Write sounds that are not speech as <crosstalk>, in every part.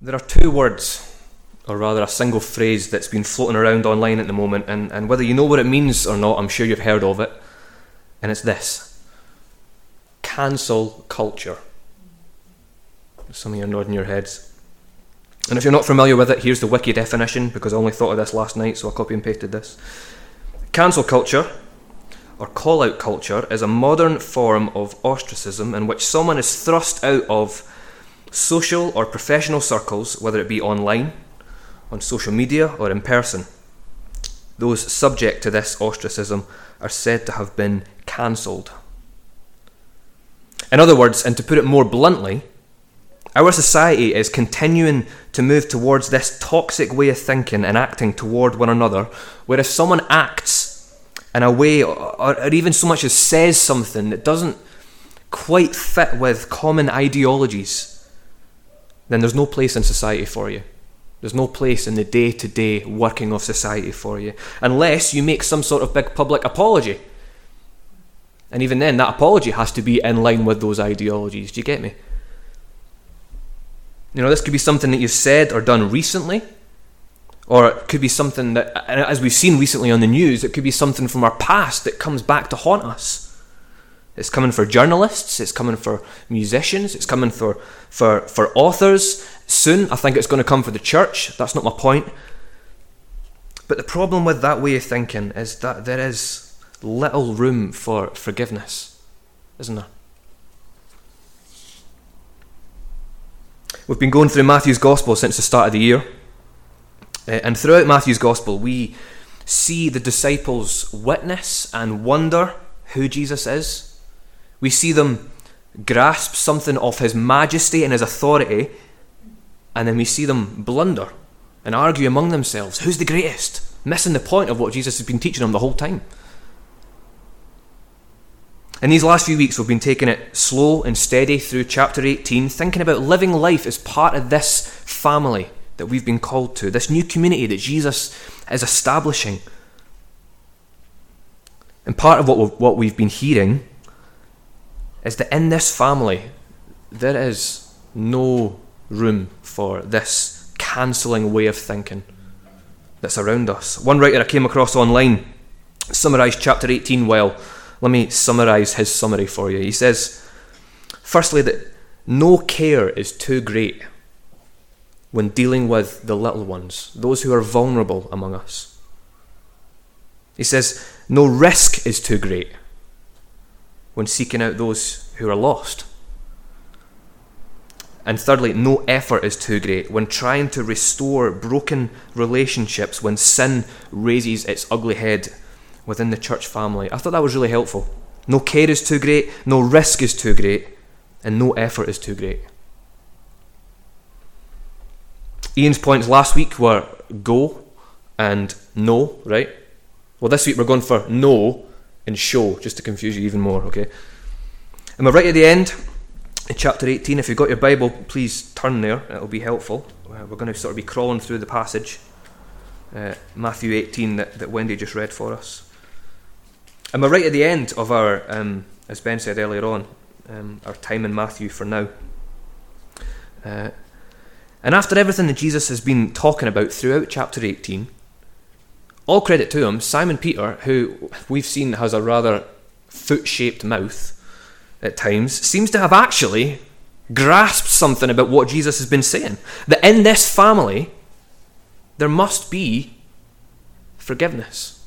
There are two words, or rather a single phrase, that's been floating around online at the moment, and, and whether you know what it means or not, I'm sure you've heard of it. And it's this cancel culture. Some of you are nodding your heads. And if you're not familiar with it, here's the wiki definition because I only thought of this last night, so I copy and pasted this. Cancel culture, or call out culture, is a modern form of ostracism in which someone is thrust out of social or professional circles, whether it be online, on social media, or in person. Those subject to this ostracism are said to have been cancelled. In other words, and to put it more bluntly, our society is continuing to move towards this toxic way of thinking and acting toward one another, where if someone acts in a way, or, or even so much as says something that doesn't quite fit with common ideologies, then there's no place in society for you. There's no place in the day to day working of society for you, unless you make some sort of big public apology. And even then, that apology has to be in line with those ideologies. Do you get me? You know, this could be something that you've said or done recently, or it could be something that, as we've seen recently on the news, it could be something from our past that comes back to haunt us. It's coming for journalists, it's coming for musicians, it's coming for, for, for authors. Soon, I think it's going to come for the church. That's not my point. But the problem with that way of thinking is that there is little room for forgiveness, isn't there? We've been going through Matthew's Gospel since the start of the year. Uh, and throughout Matthew's Gospel, we see the disciples witness and wonder who Jesus is. We see them grasp something of his majesty and his authority, and then we see them blunder and argue among themselves who's the greatest, missing the point of what Jesus has been teaching them the whole time. In these last few weeks, we've been taking it slow and steady through chapter 18, thinking about living life as part of this family that we've been called to, this new community that Jesus is establishing. And part of what, what we've been hearing is that in this family, there is no room for this cancelling way of thinking that's around us. One writer I came across online summarised chapter 18 well let me summarize his summary for you. He says, firstly, that no care is too great when dealing with the little ones, those who are vulnerable among us. He says, no risk is too great when seeking out those who are lost. And thirdly, no effort is too great when trying to restore broken relationships when sin raises its ugly head within the church family. I thought that was really helpful. No care is too great, no risk is too great, and no effort is too great. Ian's points last week were go and no, right? Well, this week we're going for no and show, just to confuse you even more, okay? And we're right at the end, in chapter 18. If you've got your Bible, please turn there, it'll be helpful. Uh, we're going to sort of be crawling through the passage, uh, Matthew 18, that, that Wendy just read for us. And we're right at the end of our, um, as Ben said earlier on, um, our time in Matthew for now. Uh, and after everything that Jesus has been talking about throughout chapter 18, all credit to him, Simon Peter, who we've seen has a rather foot shaped mouth at times, seems to have actually grasped something about what Jesus has been saying. That in this family, there must be forgiveness,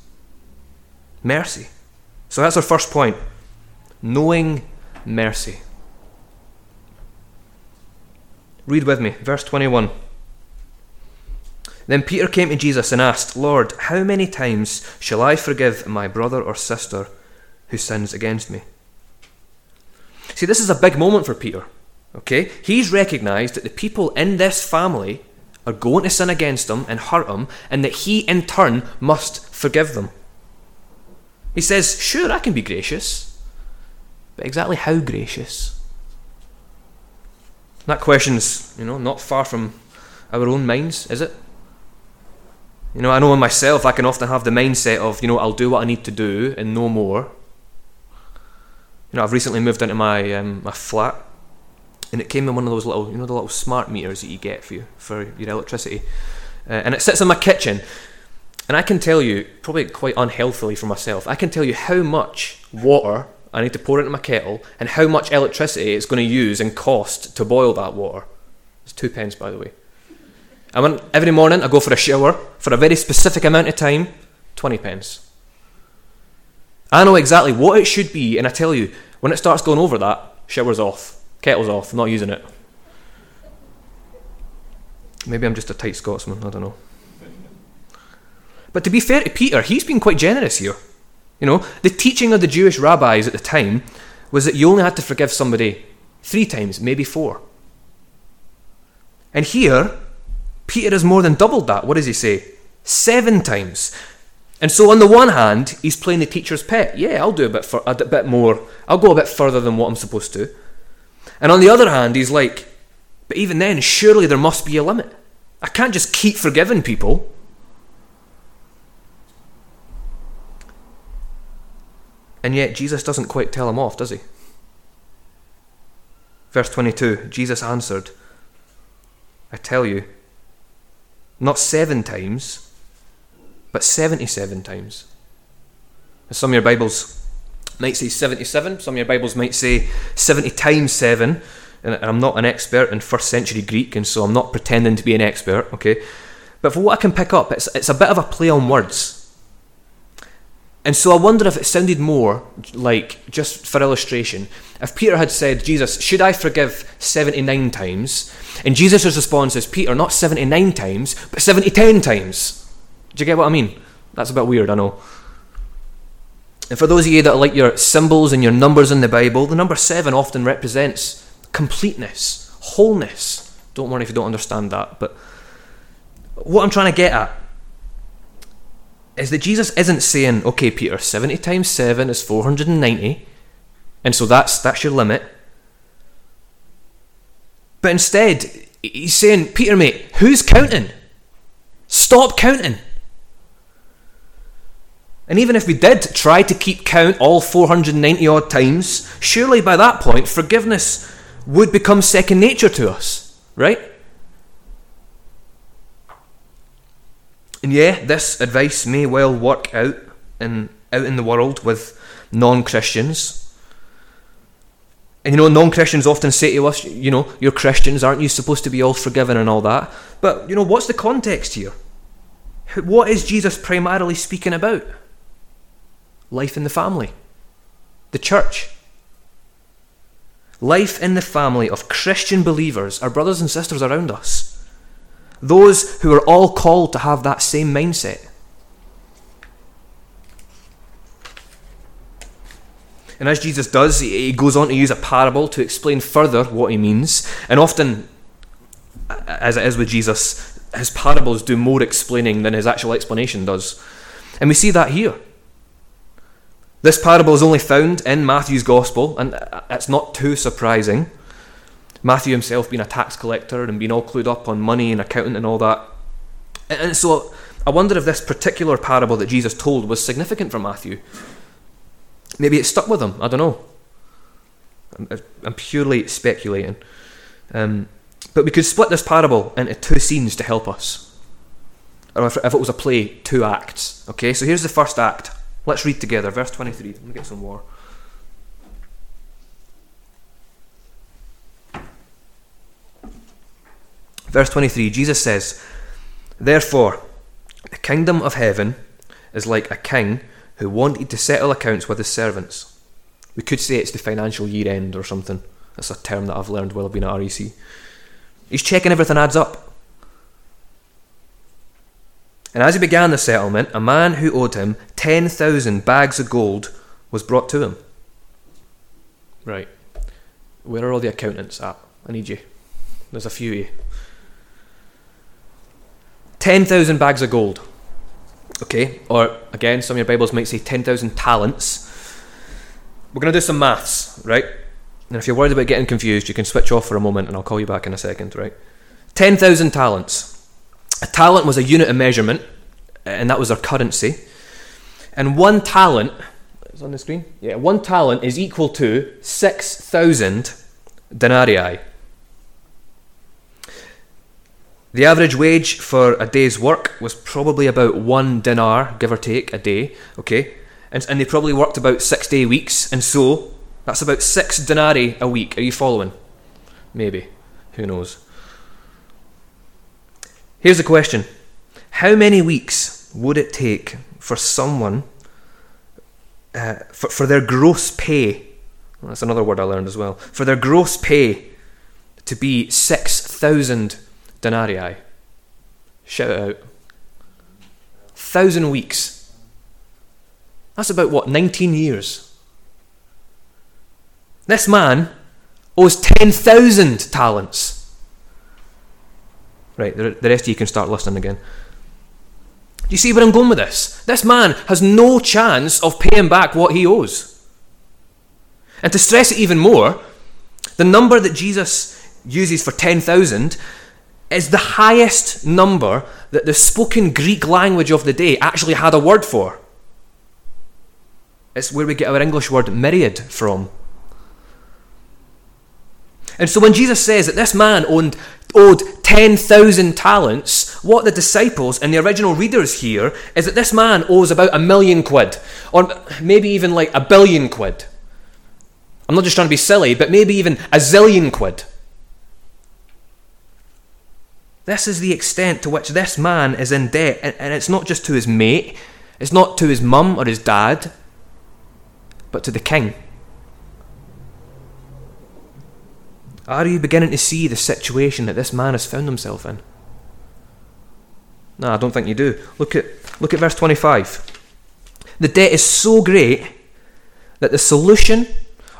mercy. So that's our first point knowing mercy. Read with me, verse 21. Then Peter came to Jesus and asked, Lord, how many times shall I forgive my brother or sister who sins against me? See, this is a big moment for Peter. Okay? He's recognized that the people in this family are going to sin against him and hurt him, and that he in turn must forgive them. He says, Sure, I can be gracious, but exactly how gracious? That question's, you know, not far from our own minds, is it? You know, I know in myself I can often have the mindset of, you know, I'll do what I need to do and no more. You know, I've recently moved into my um, my flat, and it came in one of those little, you know, the little smart meters that you get for you, for your electricity. Uh, and it sits in my kitchen. And I can tell you, probably quite unhealthily for myself, I can tell you how much water I need to pour into my kettle and how much electricity it's going to use and cost to boil that water. It's two pence, by the way. And when, every morning I go for a shower for a very specific amount of time, 20 pence. I know exactly what it should be, and I tell you, when it starts going over that, shower's off, kettle's off, not using it. Maybe I'm just a tight Scotsman, I don't know. But to be fair to Peter, he's been quite generous here. You know, the teaching of the Jewish rabbis at the time was that you only had to forgive somebody three times, maybe four. And here, Peter has more than doubled that. What does he say? Seven times. And so, on the one hand, he's playing the teacher's pet. Yeah, I'll do a bit, for, a bit more. I'll go a bit further than what I'm supposed to. And on the other hand, he's like, but even then, surely there must be a limit. I can't just keep forgiving people. And yet, Jesus doesn't quite tell him off, does he? Verse 22 Jesus answered, I tell you, not seven times, but 77 times. Some of your Bibles might say 77, some of your Bibles might say 70 times 7. And I'm not an expert in first century Greek, and so I'm not pretending to be an expert, okay? But for what I can pick up, it's, it's a bit of a play on words. And so I wonder if it sounded more like, just for illustration, if Peter had said, Jesus, should I forgive 79 times? And Jesus' response is, Peter, not 79 times, but 70 10 times. Do you get what I mean? That's a bit weird, I know. And for those of you that like your symbols and your numbers in the Bible, the number 7 often represents completeness, wholeness. Don't worry if you don't understand that. But what I'm trying to get at is that Jesus isn't saying, okay, Peter, 70 times 7 is 490, and so that's, that's your limit. But instead, he's saying, Peter, mate, who's counting? Stop counting. And even if we did try to keep count all 490 odd times, surely by that point, forgiveness would become second nature to us, right? And yeah, this advice may well work out in out in the world with non-Christians. And you know, non-Christians often say to us, you know, you're Christians, aren't you supposed to be all forgiven and all that? But you know, what's the context here? What is Jesus primarily speaking about? Life in the family, the church. Life in the family of Christian believers, our brothers and sisters around us. Those who are all called to have that same mindset. And as Jesus does, he goes on to use a parable to explain further what he means. And often, as it is with Jesus, his parables do more explaining than his actual explanation does. And we see that here. This parable is only found in Matthew's Gospel, and it's not too surprising. Matthew himself being a tax collector and being all clued up on money and accounting and all that. And so I wonder if this particular parable that Jesus told was significant for Matthew. Maybe it stuck with him. I don't know. I'm, I'm purely speculating. Um, but we could split this parable into two scenes to help us. Or if, if it was a play, two acts. Okay, so here's the first act. Let's read together, verse 23. Let me get some more. Verse 23, Jesus says, Therefore, the kingdom of heaven is like a king who wanted to settle accounts with his servants. We could say it's the financial year end or something. That's a term that I've learned while I've been at REC. He's checking everything adds up. And as he began the settlement, a man who owed him 10,000 bags of gold was brought to him. Right. Where are all the accountants at? I need you. There's a few of you. 10,000 bags of gold. Okay, or again, some of your Bibles might say 10,000 talents. We're going to do some maths, right? And if you're worried about getting confused, you can switch off for a moment and I'll call you back in a second, right? 10,000 talents. A talent was a unit of measurement, and that was their currency. And one talent, is on the screen? Yeah, one talent is equal to 6,000 denarii. The average wage for a day's work was probably about one dinar, give or take, a day, okay? And, and they probably worked about six day weeks, and so that's about six denarii a week. Are you following? Maybe. Who knows? Here's the question How many weeks would it take for someone, uh, for, for their gross pay? That's another word I learned as well. For their gross pay to be 6,000 denarii. Shout out. Thousand weeks. That's about what, 19 years? This man owes 10,000 talents. Right, the, rest of you can start listening again. Do you see where I'm going with this? This man has no chance of paying back what he owes. And to stress it even more, the number that Jesus uses for 10,000 is the highest number that the spoken Greek language of the day actually had a word for. It's where we get our English word myriad from. And so when Jesus says that this man owned, owed 10,000 talents, what the disciples and the original readers hear is that this man owes about a million quid, or maybe even like a billion quid. I'm not just trying to be silly, but maybe even a zillion quid. This is the extent to which this man is in debt, and it's not just to his mate, it's not to his mum or his dad, but to the king. Are you beginning to see the situation that this man has found himself in? No, I don't think you do. Look at, look at verse 25. The debt is so great that the solution,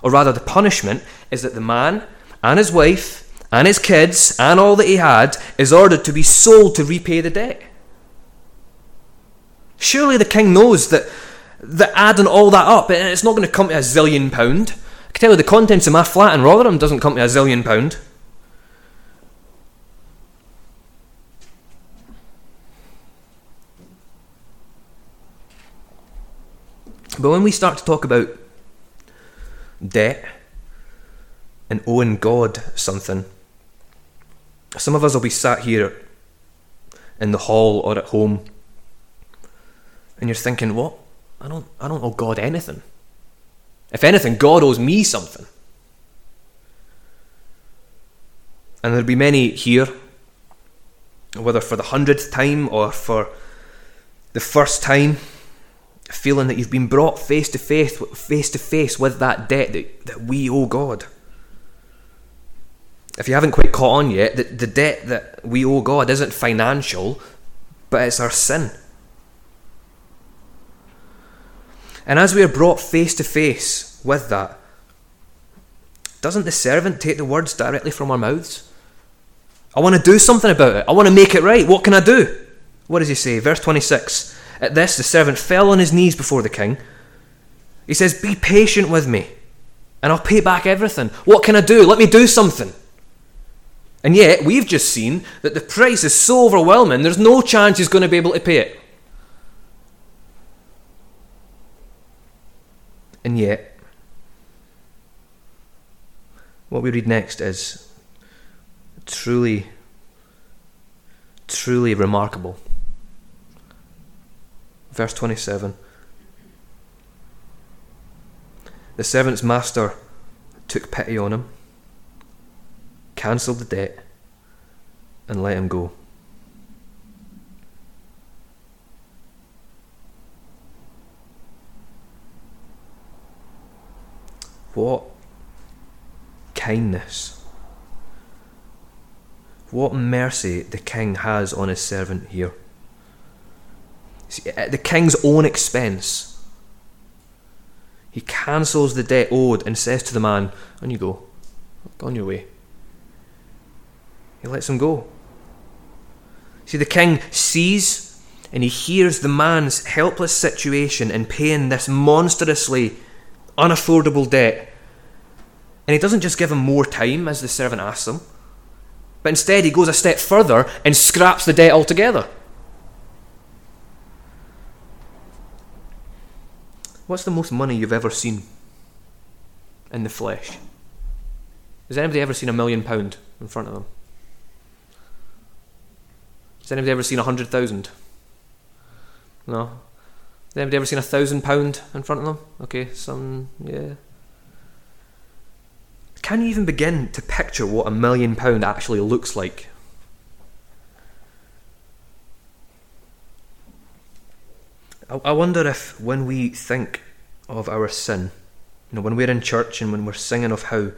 or rather the punishment, is that the man and his wife and his kids and all that he had is ordered to be sold to repay the debt. Surely the king knows that, that adding all that up, eh, it's not going to come to a zillion pound. I can tell you the contents of my flat in Rotherham doesn't come to a zillion pound. But when we start to talk about debt and owing God something, some of us will be sat here in the hall or at home, and you're thinking, "What? I don't, I don't owe God anything. If anything, God owes me something." And there'll be many here, whether for the hundredth time or for the first time, feeling that you've been brought face to face, face to face with that debt that, that we owe God if you haven't quite caught on yet, the, the debt that we owe God isn't financial, but it's our sin. And as we are brought face to face with that, doesn't the servant take the words directly from our mouths? I want to do something about it. I want to make it right. What can I do? What does he say? Verse 26. At this, the servant fell on his knees before the king. He says, Be patient with me, and I'll pay back everything. What can I do? Let me do something. And yet, we've just seen that the price is so overwhelming, there's no chance he's going to be able to pay it. And yet, what we read next is truly, truly remarkable. Verse 27 The servant's master took pity on him cancel the debt, and let him go. What kindness. What mercy the king has on his servant here. See, at the king's own expense, he cancels the debt owed and says to the man, On you go, go on your way. He lets him go. See, the king sees and he hears the man's helpless situation in paying this monstrously unaffordable debt. And he doesn't just give him more time, as the servant asks him, but instead he goes a step further and scraps the debt altogether. What's the most money you've ever seen in the flesh? Has anybody ever seen a million pound in front of them? Has anybody ever seen a hundred thousand? No. Has anybody ever seen a thousand pound in front of them? Okay, some yeah. Can you even begin to picture what a million pound actually looks like? I wonder if when we think of our sin, you know, when we're in church and when we're singing of how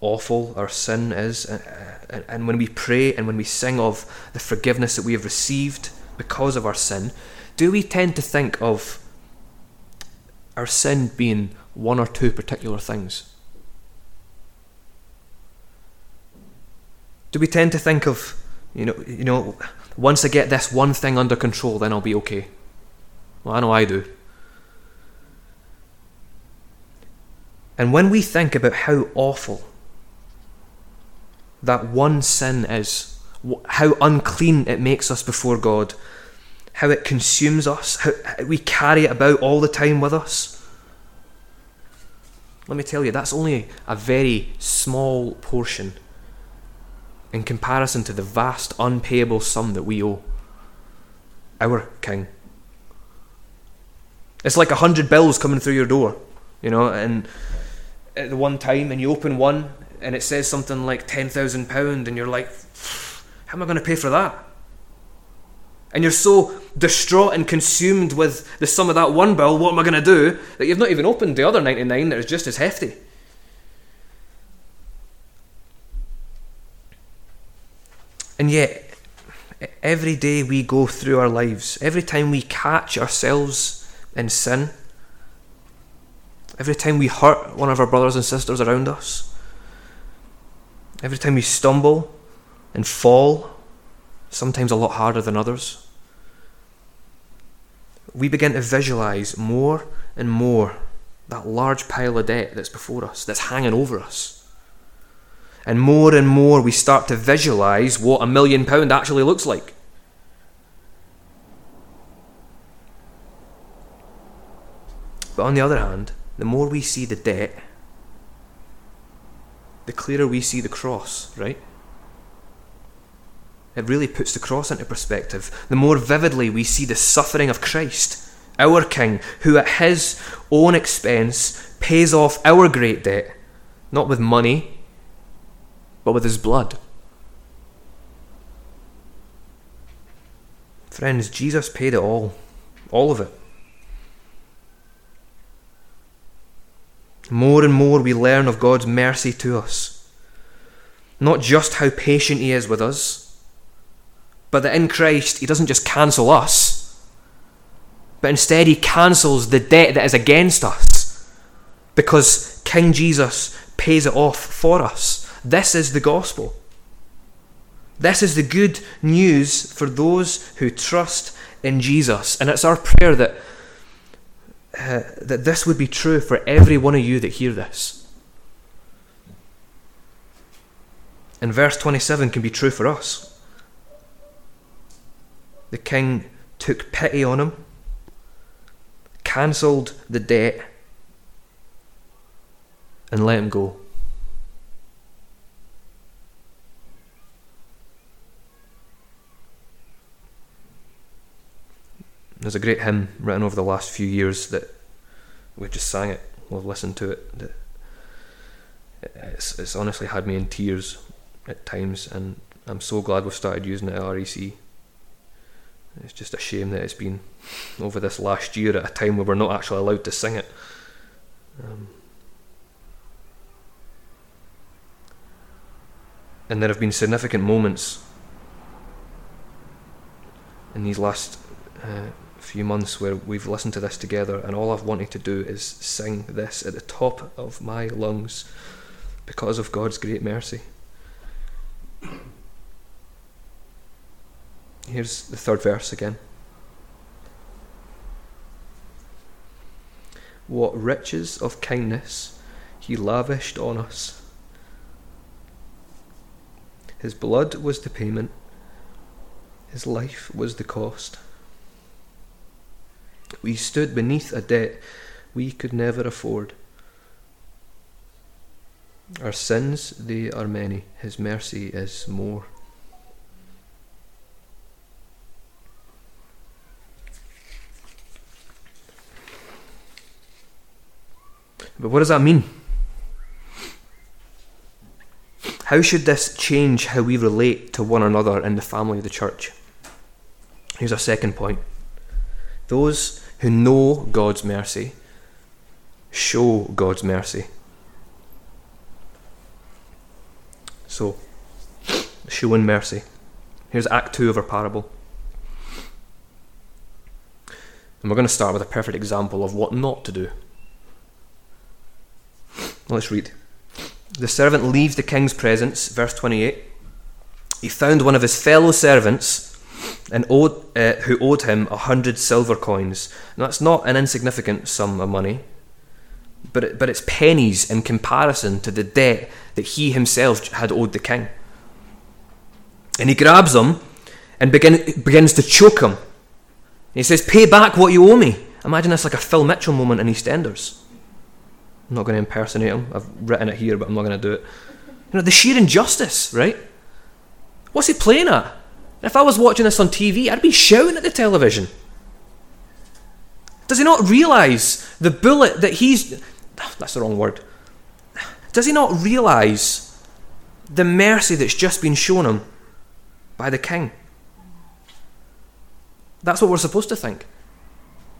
awful our sin is, uh, and, when we pray and when we sing of the forgiveness that we have received because of our sin, do we tend to think of our sin being one or two particular things? Do we tend to think of, you know, you know, once I get this one thing under control, then I'll be okay? Well, I know I do. And when we think about how awful that one sin is, how unclean it makes us before God, how it consumes us, how we carry it about all the time with us. Let me tell you, that's only a very small portion in comparison to the vast unpayable sum that we owe our King. It's like a hundred bills coming through your door, you know, and at the one time, and you open one, and it says something like ten thousand pound, and you're like, how am I going to pay for that? And you're so distraught and consumed with the sum of that one bill, what am I going to do, that you've not even opened the other 99 that is just as hefty. And yet, every day we go through our lives, every time we catch ourselves in sin, every time we hurt one of our brothers and sisters around us, every time we stumble and fall, sometimes a lot harder than others, we begin to visualize more and more that large pile of debt that's before us, that's hanging over us. And more and more we start to visualize what a million pound actually looks like. But on the other hand, the more we see the debt, the clearer we see the cross, right? It really puts the cross into perspective. The more vividly we see the suffering of Christ, our King, who at his own expense pays off our great debt, not with money, but with his blood. Friends, Jesus paid it all, all of it. More and more we learn of God's mercy to us. Not just how patient He is with us, but that in Christ He doesn't just cancel us, but instead He cancels the debt that is against us because King Jesus pays it off for us. This is the gospel. This is the good news for those who trust in Jesus. And it's our prayer that uh, that this would be true for every one of you that hear this. And verse 27 can be true for us. The king took pity on him, cancelled the debt, and let him go. There's a great hymn written over the last few years that we just sang it, we've listened to it. It's, it's honestly had me in tears at times, and I'm so glad we've started using it at REC. It's just a shame that it's been over this last year at a time where we're not actually allowed to sing it. Um, and there have been significant moments in these last uh, few months where we've listened to this together, and all I've wanted to do is sing this at the top of my lungs because of God's great mercy. Here's the third verse again. What riches of kindness he lavished on us. His blood was the payment, his life was the cost. We stood beneath a debt we could never afford. Our sins, they are many, His mercy is more. But what does that mean? How should this change how we relate to one another in the family of the church? Here's our second point those who know God's mercy show God's mercy. So, showing mercy. Here's Act 2 of our parable. And we're going to start with a perfect example of what not to do. Let's read. The servant leaves the king's presence, verse 28. He found one of his fellow servants and owed, uh, who owed him a hundred silver coins. Now, that's not an insignificant sum of money, but, it, but it's pennies in comparison to the debt that he himself had owed the king. And he grabs him and begin, begins to choke him. He says, Pay back what you owe me. Imagine this like a Phil Mitchell moment in EastEnders. I'm not going to impersonate him. I've written it here, but I'm not going to do it. You know, the sheer injustice, right? What's he playing at? If I was watching this on TV, I'd be shouting at the television. Does he not realise the bullet that he's. <sighs> That's the wrong word. Does he not realise the mercy that's just been shown him by the king? That's what we're supposed to think.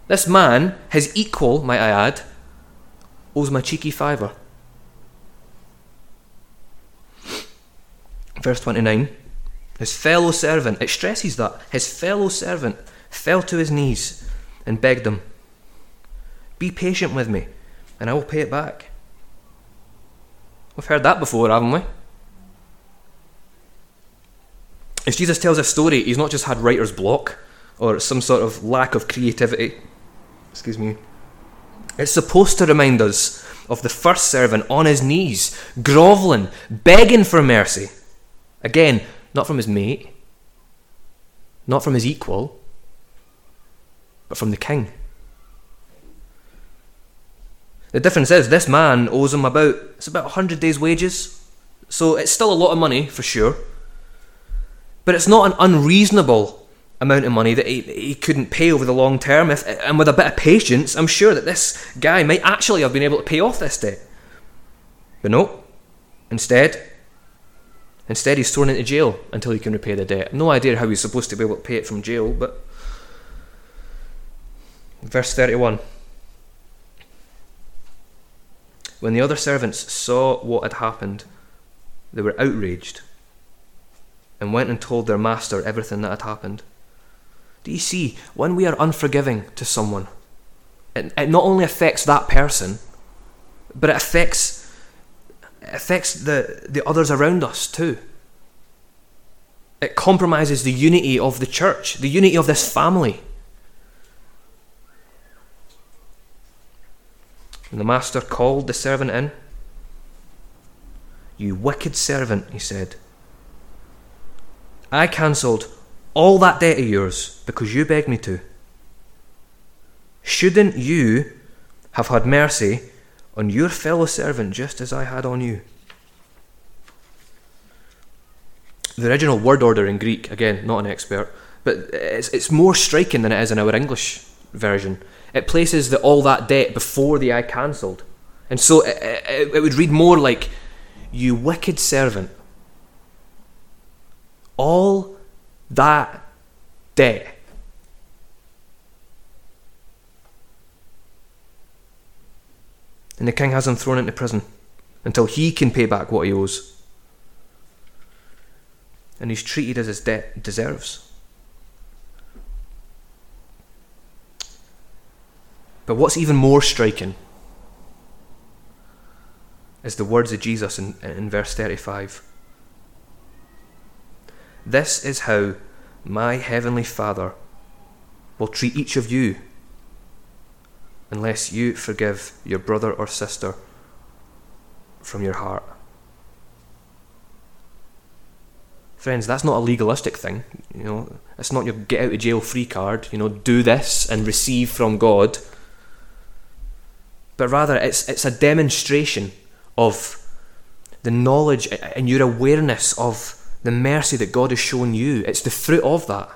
This man, his equal, might I add, owes my cheeky fiver. Verse 29 His fellow servant, it stresses that, his fellow servant fell to his knees and begged him, Be patient with me, and I will pay it back. We've heard that before, haven't we? As Jesus tells a story, he's not just had writer's block or some sort of lack of creativity. Excuse me. It's supposed to remind us of the first servant on his knees, grovelling, begging for mercy. Again, not from his mate, not from his equal, but from the king. The difference is this man owes him about it's about a 100 days wages. So it's still a lot of money for sure. But it's not an unreasonable amount of money that he, he couldn't pay over the long term. If, and with a bit of patience, I'm sure that this guy might actually have been able to pay off this debt. But no, instead, instead he's thrown into jail until he can repay the debt. No idea how he's supposed to be able to pay it from jail, but verse 31. When the other servants saw what had happened, they were outraged and went and told their master everything that had happened. Do you see, when we are unforgiving to someone, it, it not only affects that person, but it affects affects the, the others around us too. It compromises the unity of the church, the unity of this family. And the master called the servant in. You wicked servant, he said. I cancelled all that debt of yours because you begged me to. Shouldn't you have had mercy on your fellow servant just as I had on you? The original word order in Greek, again, not an expert, but it's, it's more striking than it is in our English version. It places the all that debt before the I cancelled. And so it, it, it would read more like, You wicked servant. All that debt. And the king has him thrown into prison until he can pay back what he owes. And he's treated as his debt deserves. But what's even more striking is the words of Jesus in, in verse 35. This is how my heavenly Father will treat each of you unless you forgive your brother or sister from your heart. Friends, that's not a legalistic thing. You know, it's not your get out of jail free card, you know, do this and receive from God. But rather it's it's a demonstration of the knowledge and your awareness of the mercy that God has shown you. It's the fruit of that.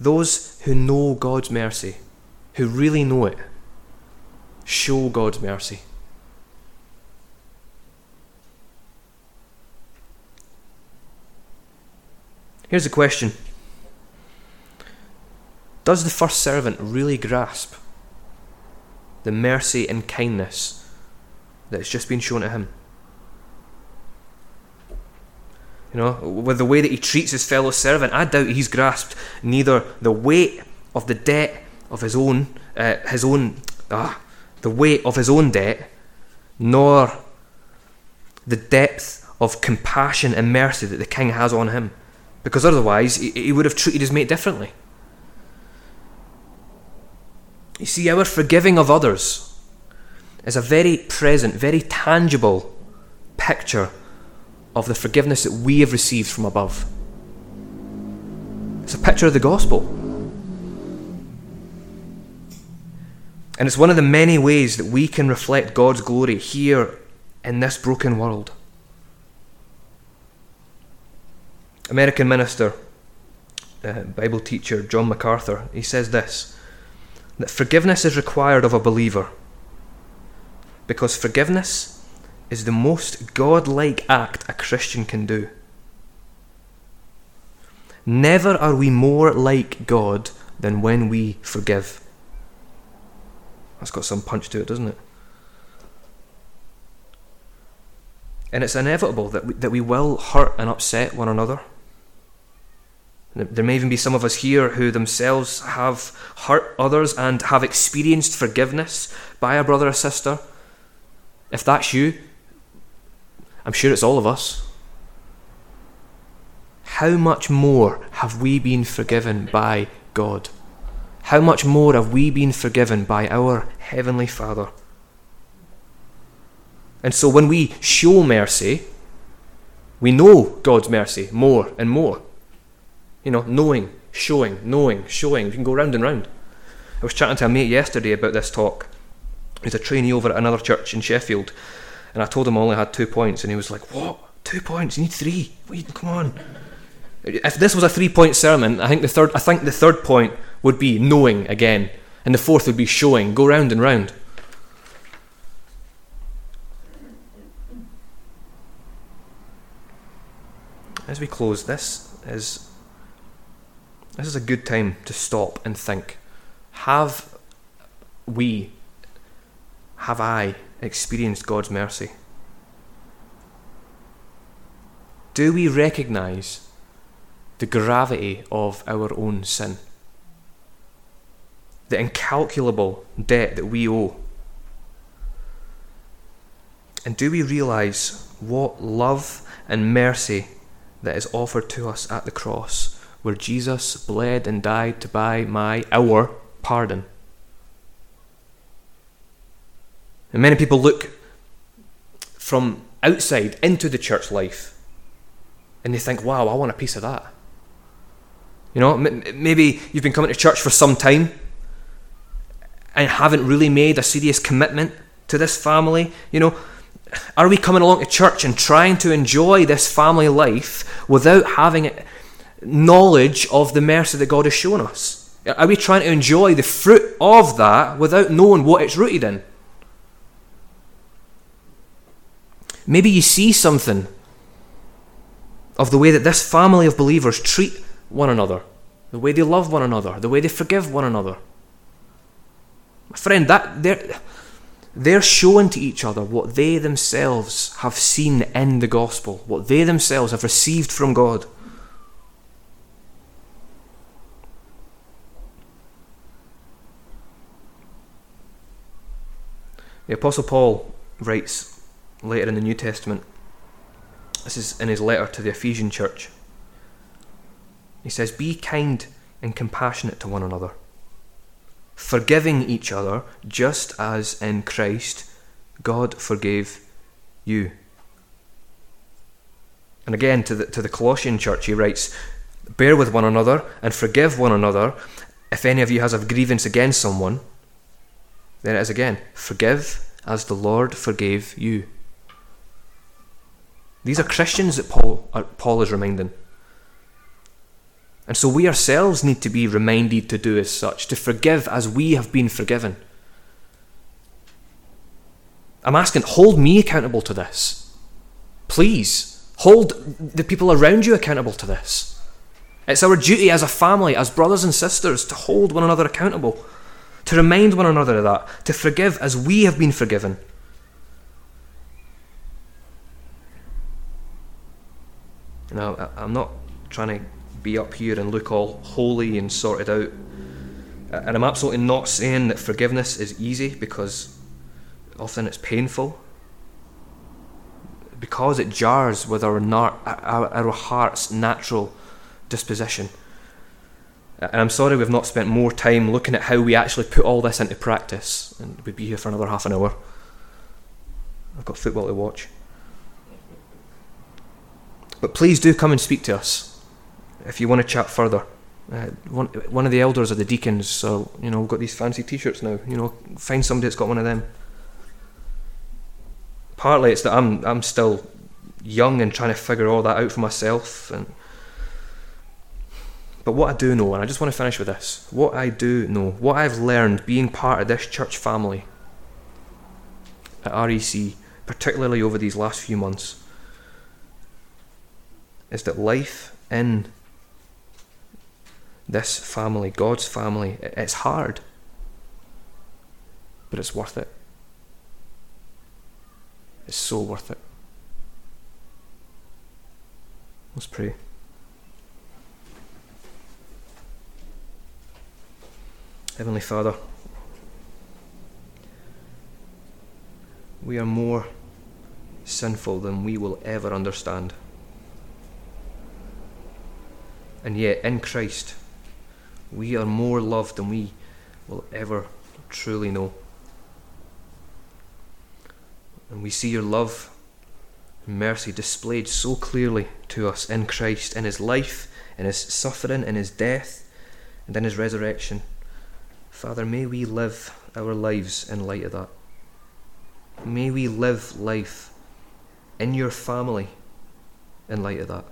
Those who know God's mercy, who really know it, show God's mercy. Here's a question Does the first servant really grasp the mercy and kindness that's just been shown to him? You know, with the way that he treats his fellow servant, I doubt he's grasped neither the weight of the debt of his own, uh, his own, ah, the weight of his own debt, nor the depth of compassion and mercy that the king has on him because otherwise he would have treated his mate differently. You see, our forgiving of others is a very present, very tangible picture of the forgiveness that we have received from above. It's a picture of the gospel. And it's one of the many ways that we can reflect God's glory here in this broken world. American minister, uh, Bible teacher John MacArthur, he says this that forgiveness is required of a believer because forgiveness is the most godlike act a Christian can do. Never are we more like God than when we forgive. That's got some punch to it, doesn't it? And it's inevitable that we, that we will hurt and upset one another. There may even be some of us here who themselves have hurt others and have experienced forgiveness by a brother or sister. If that's you, I'm sure it's all of us. How much more have we been forgiven by God? How much more have we been forgiven by our Heavenly Father? And so when we show mercy, we know God's mercy more and more. You know, knowing, showing, knowing, showing. You can go round and round. I was chatting to a mate yesterday about this talk. He's a trainee over at another church in Sheffield, and I told him I only had two points, and he was like, "What? Two points? You need three? Come on." If this was a three-point sermon, I think the third, I think the third point would be knowing again, and the fourth would be showing. Go round and round. As we close, this is this is a good time to stop and think. Have we, have I experienced God's mercy? Do we recognize the gravity of our own sin? The incalculable debt that we owe? And do we realize what love and mercy that is offered to us at the cross? where Jesus bled and died to buy my, our pardon. And many people look from outside into the church life and they think, wow, I want a piece of that. You know, maybe you've been coming to church for some time and haven't really made a serious commitment to this family. You know, are we coming along to church and trying to enjoy this family life without having knowledge of the mercy that God has shown us? Are we trying to enjoy the fruit of that without knowing what it's rooted in? Maybe you see something of the way that this family of believers treat one another, the way they love one another, the way they forgive one another. My friend, that they're, they're showing to each other what they themselves have seen in the gospel, what they themselves have received from God. The Apostle Paul writes later in the New Testament, this is in his letter to the Ephesian church. He says, Be kind and compassionate to one another, forgiving each other just as in Christ God forgave you. And again, to the, to the Colossian church, he writes, Bear with one another and forgive one another if any of you has a grievance against someone. There it is again. Forgive as the Lord forgave you. These are Christians that Paul, uh, Paul is reminding. And so we ourselves need to be reminded to do as such, to forgive as we have been forgiven. I'm asking, hold me accountable to this. Please, hold the people around you accountable to this. It's our duty as a family, as brothers and sisters, to hold one another accountable, to remind one another of that, to forgive as we have been forgiven. Now, I'm not trying to be up here and look all holy and sorted out. And I'm absolutely not saying that forgiveness is easy because often it's painful. Because it jars with our, our, our heart's natural disposition. And I'm sorry we've not spent more time looking at how we actually put all this into practice. And we'd be here for another half an hour. I've got football to watch. But please do come and speak to us if you want to chat further. Uh, one, one of the elders or the deacons, so you know, we've got these fancy T-shirts now. You know, find somebody that's got one of them. Partly it's that I'm I'm still young and trying to figure all that out for myself. And but what I do know, and I just want to finish with this: what I do know, what I've learned being part of this church family at REC, particularly over these last few months, is that life in this family, God's family, it's hard, but it's worth it. It's so worth it. Let's pray. Heavenly Father, we are more sinful than we will ever understand. And yet, in Christ, we are more loved than we will ever truly know. And we see your love and mercy displayed so clearly to us in Christ, in his life, in his suffering, in his death, and in his resurrection. Father, may we live our lives in light of that. May we live life in your family in light of that.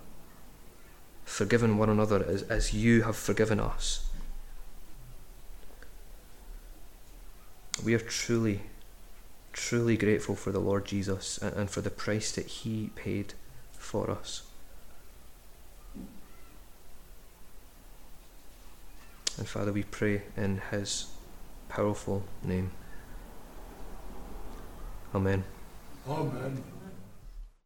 Forgiving one another as, as you have forgiven us. We are truly, truly grateful for the Lord Jesus and, and for the price that He paid for us. And Father, we pray in His powerful name. Amen. Amen.